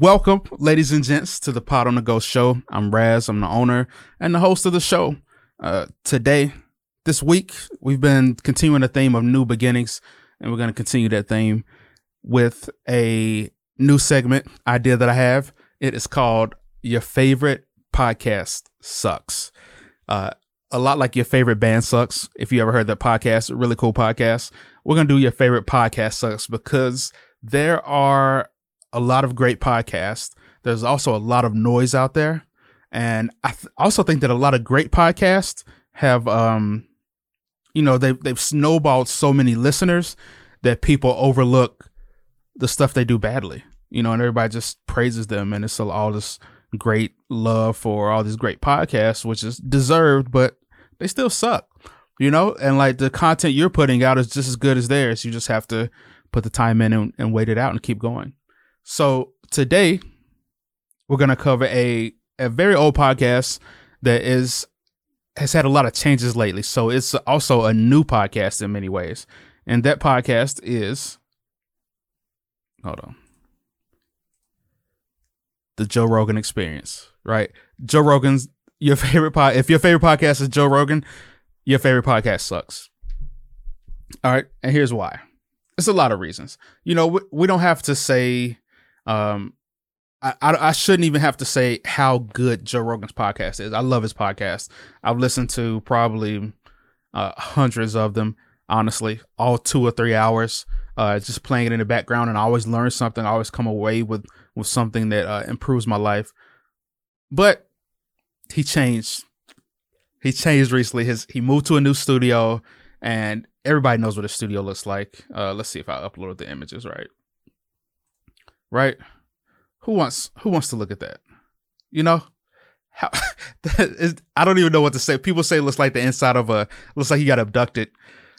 Welcome, ladies and gents, to the Pod on the Go show. I'm Raz, I'm the owner and the host of the show. Uh, today, this week, we've been continuing the theme of new beginnings, and we're going to continue that theme with a new segment idea that I have. It is called Your Favorite Podcast Sucks. Uh, a lot like your favorite band sucks. If you ever heard that podcast, a really cool podcast, we're going to do your favorite podcast sucks because there are a lot of great podcasts. There's also a lot of noise out there. And I th- also think that a lot of great podcasts have, um, you know, they've, they've snowballed so many listeners that people overlook the stuff they do badly, you know, and everybody just praises them. And it's all this great love for all these great podcasts, which is deserved, but they still suck, you know, and like the content you're putting out is just as good as theirs. You just have to put the time in and, and wait it out and keep going. So today we're gonna cover a a very old podcast that is has had a lot of changes lately. So it's also a new podcast in many ways. And that podcast is hold on. The Joe Rogan Experience, right? Joe Rogan's your favorite pod. If your favorite podcast is Joe Rogan, your favorite podcast sucks. All right, and here's why. It's a lot of reasons. You know, we, we don't have to say um, I, I, I shouldn't even have to say how good Joe Rogan's podcast is. I love his podcast. I've listened to probably uh, hundreds of them. Honestly, all two or three hours, uh, just playing it in the background, and I always learn something. I always come away with with something that uh, improves my life. But he changed. He changed recently. His he moved to a new studio, and everybody knows what a studio looks like. Uh, let's see if I upload the images right right? Who wants who wants to look at that? You know, how is, I don't even know what to say. People say it looks like the inside of a looks like you got abducted,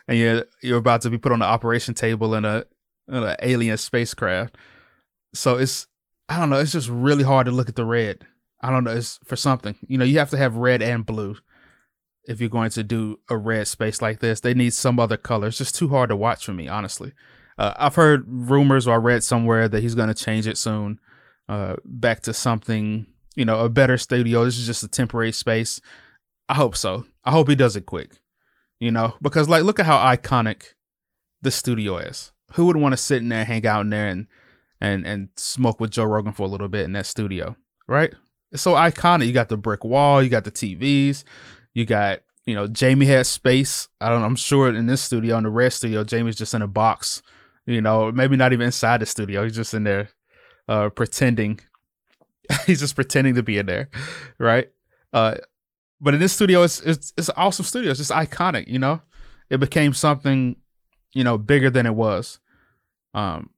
and you're you're about to be put on the operation table in a in an alien spacecraft. So it's I don't know. It's just really hard to look at the red. I don't know. It's for something. You know, you have to have red and blue if you're going to do a red space like this. They need some other color. It's just too hard to watch for me, honestly. Uh, I've heard rumors or I read somewhere that he's going to change it soon, uh, back to something, you know, a better studio. This is just a temporary space. I hope so. I hope he does it quick, you know, because like, look at how iconic the studio is. Who would want to sit in there, hang out in there, and and and smoke with Joe Rogan for a little bit in that studio, right? It's so iconic. You got the brick wall, you got the TVs, you got you know Jamie has space. I don't. I'm sure in this studio, in the red studio, Jamie's just in a box you know, maybe not even inside the studio. He's just in there uh pretending. He's just pretending to be in there, right? Uh but in this studio it's it's it's an awesome studio. It's just iconic, you know? It became something, you know, bigger than it was. Um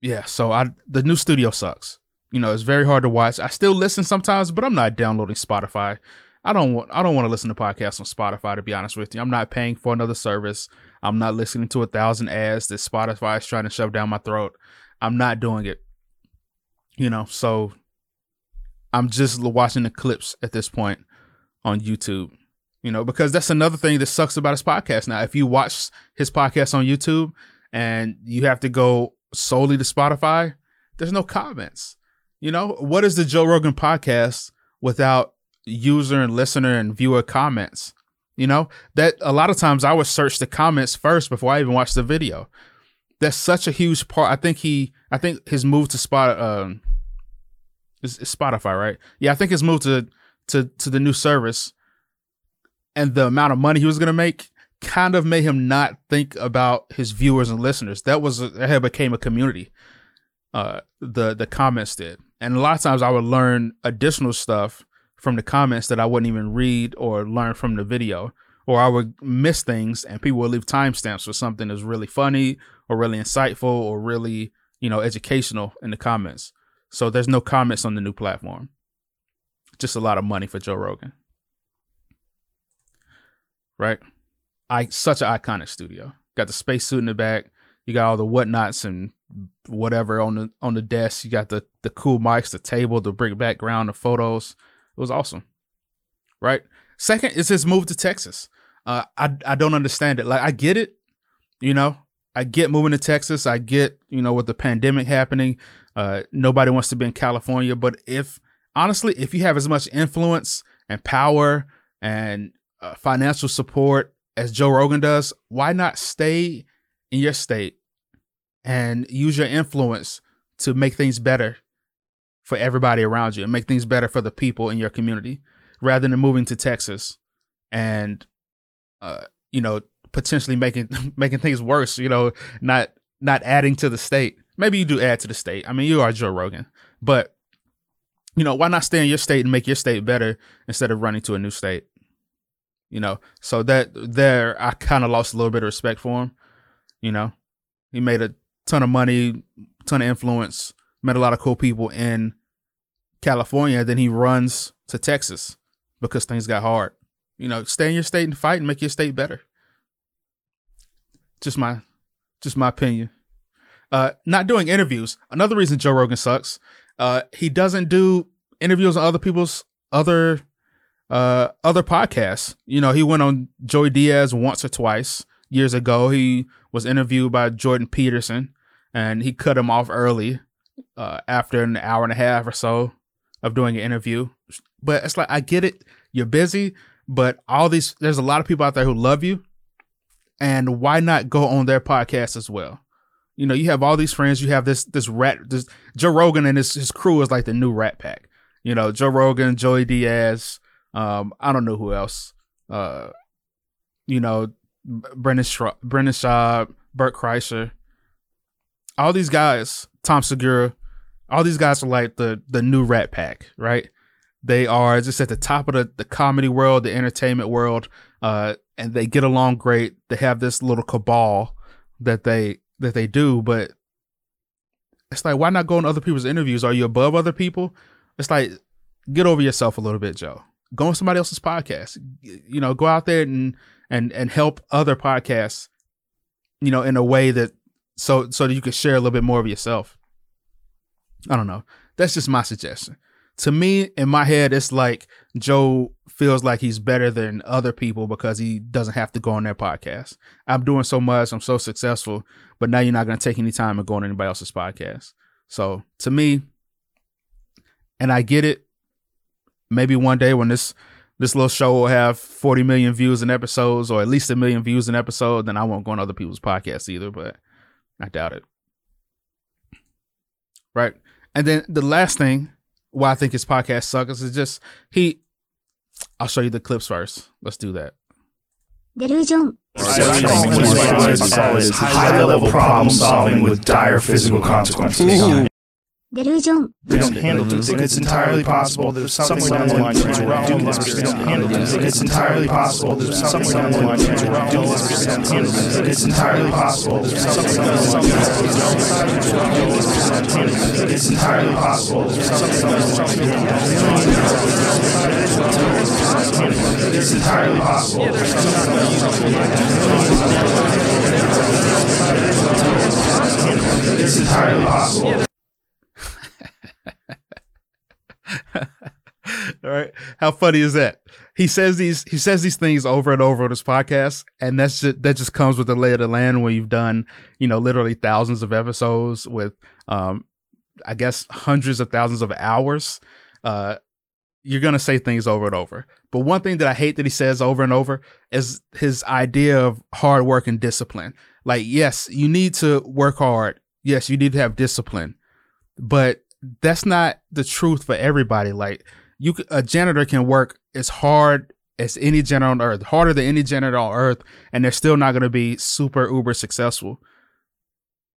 yeah, so I the new studio sucks. You know, it's very hard to watch. I still listen sometimes, but I'm not downloading Spotify. I don't want I don't want to listen to podcasts on Spotify to be honest with you. I'm not paying for another service. I'm not listening to a thousand ads that Spotify is trying to shove down my throat. I'm not doing it. You know, so I'm just watching the clips at this point on YouTube. You know, because that's another thing that sucks about his podcast now. If you watch his podcast on YouTube and you have to go solely to Spotify, there's no comments. You know, what is the Joe Rogan podcast without user and listener and viewer comments. You know, that a lot of times I would search the comments first before I even watch the video. That's such a huge part. I think he, I think his move to spot, um, is, is Spotify, right? Yeah, I think his move to to to the new service and the amount of money he was gonna make kind of made him not think about his viewers and listeners. That was that had became a community. Uh, the the comments did, and a lot of times I would learn additional stuff from the comments that I wouldn't even read or learn from the video. Or I would miss things and people would leave timestamps for something that's really funny or really insightful or really, you know, educational in the comments. So there's no comments on the new platform. Just a lot of money for Joe Rogan. Right? I such an iconic studio. Got the spacesuit in the back. You got all the whatnots and whatever on the on the desk. You got the the cool mics, the table, the brick background, the photos. It was awesome. Right? Second is his move to Texas. Uh, I I don't understand it. Like I get it, you know. I get moving to Texas. I get, you know, with the pandemic happening, uh, nobody wants to be in California. But if honestly, if you have as much influence and power and uh, financial support as Joe Rogan does, why not stay in your state and use your influence to make things better for everybody around you and make things better for the people in your community rather than moving to Texas and uh, you know potentially making making things worse you know not not adding to the state. Maybe you do add to the state. I mean you are joe rogan but you know why not stay in your state and make your state better instead of running to a new state? You know so that there i kind of lost a little bit of respect for him you know. He made a ton of money ton of influence met a lot of cool people in california then he runs to texas because things got hard. You know stay in your state and fight and make your state better. Just my just my opinion. Uh not doing interviews. Another reason joe rogan sucks uh he doesn't do interviews on other people's other uh other podcasts. You know, he went on Joey Diaz once or twice years ago. He was interviewed by Jordan Peterson and he cut him off early uh after an hour and a half or so of doing an interview. But it's like I get it, you're busy, but all these there's a lot of people out there who love you. And why not go on their podcast as well? You know, you have all these friends. You have this this rat. This Joe Rogan and his his crew is like the new Rat Pack. You know, Joe Rogan, Joey Diaz. Um, I don't know who else. Uh, you know, Brendan Sh- Brendan Schaub, Bert Kreischer. All these guys, Tom Segura, all these guys are like the the new Rat Pack, right? They are just at the top of the, the comedy world, the entertainment world, uh, and they get along great. They have this little cabal that they that they do, but it's like why not go on other people's interviews? Are you above other people? It's like get over yourself a little bit, Joe. Go on somebody else's podcast. You know, go out there and and and help other podcasts. You know, in a way that so so that you could share a little bit more of yourself. I don't know. That's just my suggestion. To me, in my head, it's like Joe feels like he's better than other people because he doesn't have to go on their podcast. I'm doing so much, I'm so successful, but now you're not going to take any time and go on anybody else's podcast. So to me, and I get it. Maybe one day when this this little show will have 40 million views in episodes, or at least a million views in episode, then I won't go on other people's podcasts either. But I doubt it. Right, and then the last thing why I think his podcast sucks is just he. I'll show you the clips first. Let's do that. Delusion. High level problem solving with dire physical consequences. Delusion. They don't handle this. It's entirely possible that somewhere down the line you're going do this. They don't handle this. It's entirely possible that somewhere down the line you're going do this. They don't handle this. It's entirely possible that somewhere down the line you're going to do this. It's entirely possible that somewhere down the line you're going to do this. It's entirely possible that it's entirely possible. All right. How funny is that? He says these he says these things over and over on his podcast, and that's just that just comes with the lay of the land when you've done, you know, literally thousands of episodes with um I guess hundreds of thousands of hours. Uh you're gonna say things over and over. But one thing that I hate that he says over and over is his idea of hard work and discipline. Like, yes, you need to work hard. Yes, you need to have discipline. But that's not the truth for everybody. Like you, a janitor can work as hard as any janitor on earth, harder than any janitor on earth, and they're still not going to be super uber successful.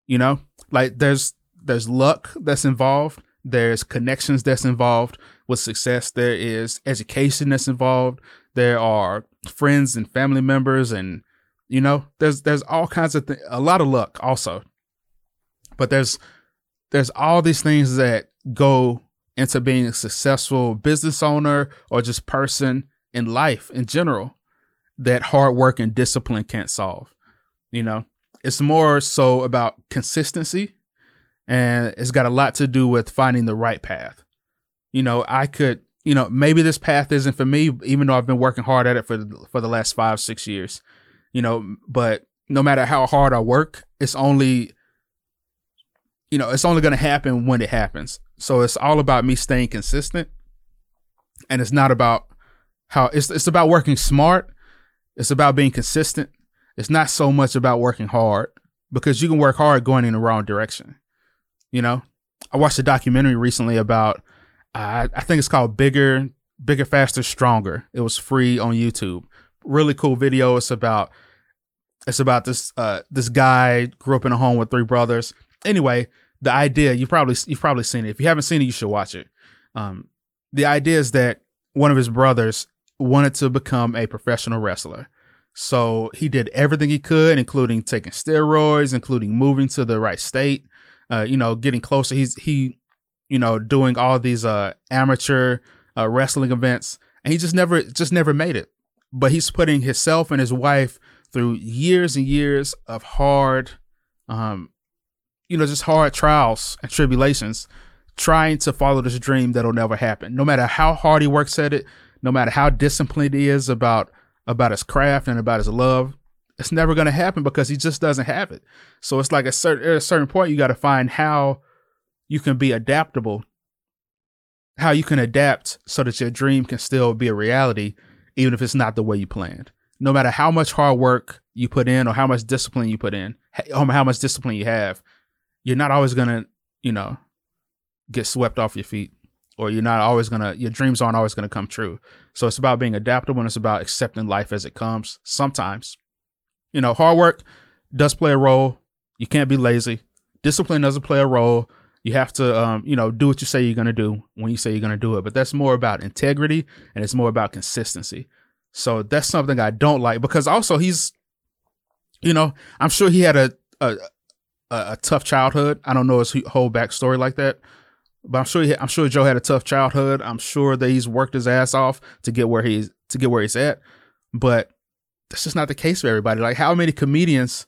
You know, like there's there's luck that's involved. There's connections that's involved with success. There is education that's involved. There are friends and family members, and you know, there's there's all kinds of th- a lot of luck also. But there's there's all these things that go into being a successful business owner or just person in life in general that hard work and discipline can't solve. You know, it's more so about consistency and it's got a lot to do with finding the right path. You know, I could, you know, maybe this path isn't for me, even though I've been working hard at it for for the last five, six years. You know, but no matter how hard I work, it's only you know, it's only going to happen when it happens. So it's all about me staying consistent and it's not about how it's it's about working smart. It's about being consistent. It's not so much about working hard because you can work hard going in the wrong direction. You know, I watched a documentary recently about uh, I think it's called Bigger, Bigger, Faster, Stronger. It was free on YouTube. Really cool video. It's about it's about this uh this guy grew up in a home with three brothers. Anyway, the idea you probably you've probably seen it. If you haven't seen it, you should watch it. Um, the idea is that one of his brothers wanted to become a professional wrestler. So he did everything he could, including taking steroids, including moving to the right state, uh, you know, getting closer. He's he, you know, doing all these uh amateur uh, wrestling events, and he just never just never made it. But he's putting himself and his wife through years and years of hard, um, you know, just hard trials and tribulations, trying to follow this dream that'll never happen. No matter how hard he works at it, no matter how disciplined he is about about his craft and about his love, it's never going to happen because he just doesn't have it. So it's like a certain at a certain point you got to find how you can be adaptable, how you can adapt so that your dream can still be a reality, even if it's not the way you planned. No matter how much hard work you put in or how much discipline you put in, how much discipline you have, you're not always gonna, you know, get swept off your feet or you're not always gonna your dreams aren't always gonna come true. So it's about being adaptable and it's about accepting life as it comes sometimes. You know hard work does play a role. You can't be lazy. Discipline doesn't play a role. You have to um, you know do what you say you're gonna do when you say you're gonna do it. But that's more about integrity and it's more about consistency. So that's something i don't like because also he's you know i'm sure he had a a, a, a tough childhood i don't know his whole backstory like that but I'm sure he, I'm sure Joe had a tough childhood. I'm sure that he's worked his ass off to get where he's to get where he's at. But that's just not the case for everybody. Like how many comedians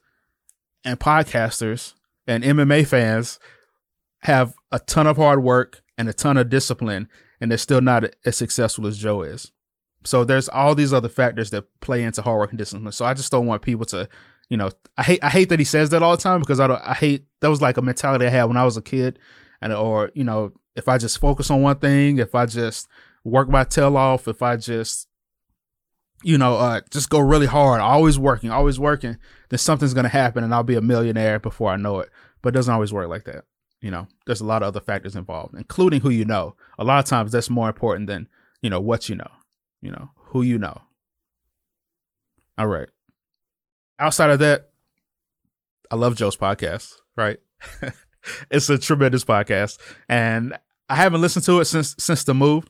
and podcasters and MMA fans have a ton of hard work and a ton of discipline and they're still not as successful as Joe is. So there's all these other factors that play into hard work and discipline. So I just don't want people to, you know, I hate I hate that he says that all the time because I I hate that was like a mentality I had when I was a kid and or you know if I just focus on one thing, if I just work my tail off, if I just you know uh just go really hard, always working, always working, then something's gonna happen and I'll be a millionaire before I know it. But it doesn't always work like that. You know, there's a lot of other factors involved, including who you know. A lot of times that's more important than, you know, what you know, you know, who you know. All right. Outside of that, I love Joe's podcast, right? it's a tremendous podcast, and I haven't listened to it since since the move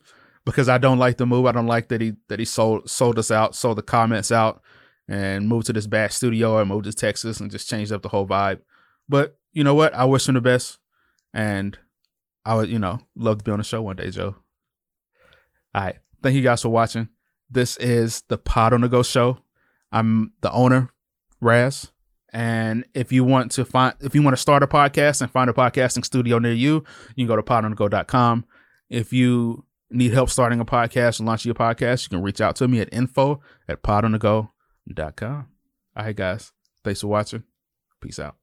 because I don't like the move. I don't like that he that he sold sold us out, sold the comments out, and moved to this bad studio and moved to Texas and just changed up the whole vibe. But you know what? I wish him the best, and I would you know love to be on the show one day, Joe. All right, thank you guys for watching. This is the Pod on the Go show. I'm the owner, Raz. And if you want to find, if you want to start a podcast and find a podcasting studio near you, you can go to podonthego.com. If you need help starting a podcast and launching your podcast, you can reach out to me at info at podonthego.com. All right, guys. Thanks for watching. Peace out.